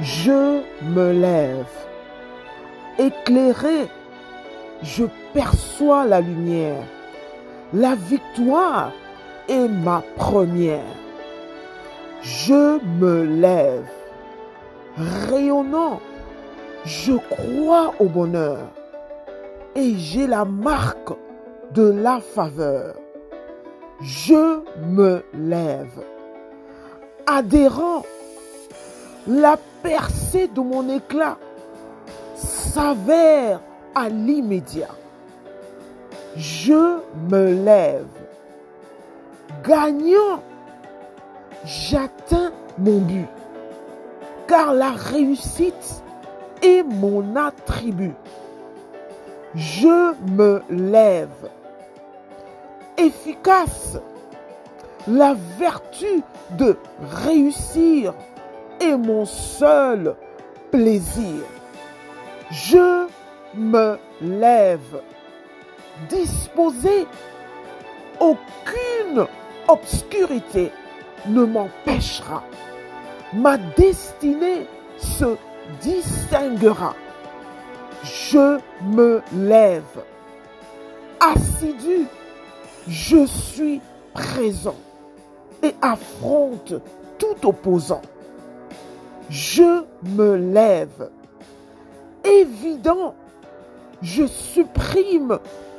Je me lève. Éclairé, je perçois la lumière. La victoire est ma première. Je me lève. Rayonnant, je crois au bonheur et j'ai la marque de la faveur. Je me lève. Adhérent, la percée de mon éclat s'avère à l'immédiat. Je me lève. Gagnant, j'atteins mon but. Car la réussite est mon attribut. Je me lève. Efficace, la vertu de réussir mon seul plaisir. Je me lève. Disposé, aucune obscurité ne m'empêchera. Ma destinée se distinguera. Je me lève. Assidu, je suis présent et affronte tout opposant. Je me lève. Évident, je supprime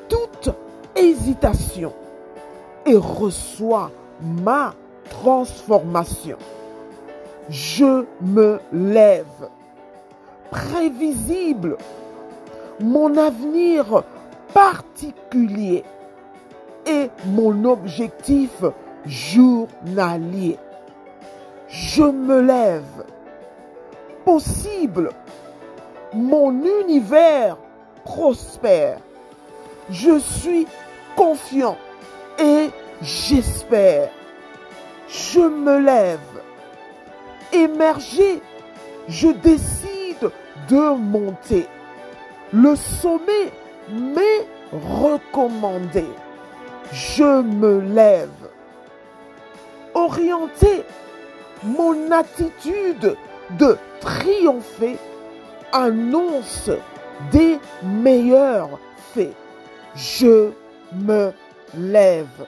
toute hésitation et reçois ma transformation. Je me lève. Prévisible, mon avenir particulier et mon objectif journalier. Je me lève. Mon univers prospère. Je suis confiant et j'espère. Je me lève. Émerger, je décide de monter. Le sommet m'est recommandé. Je me lève. Orienter mon attitude de triompher annonce des meilleurs faits. Je me lève.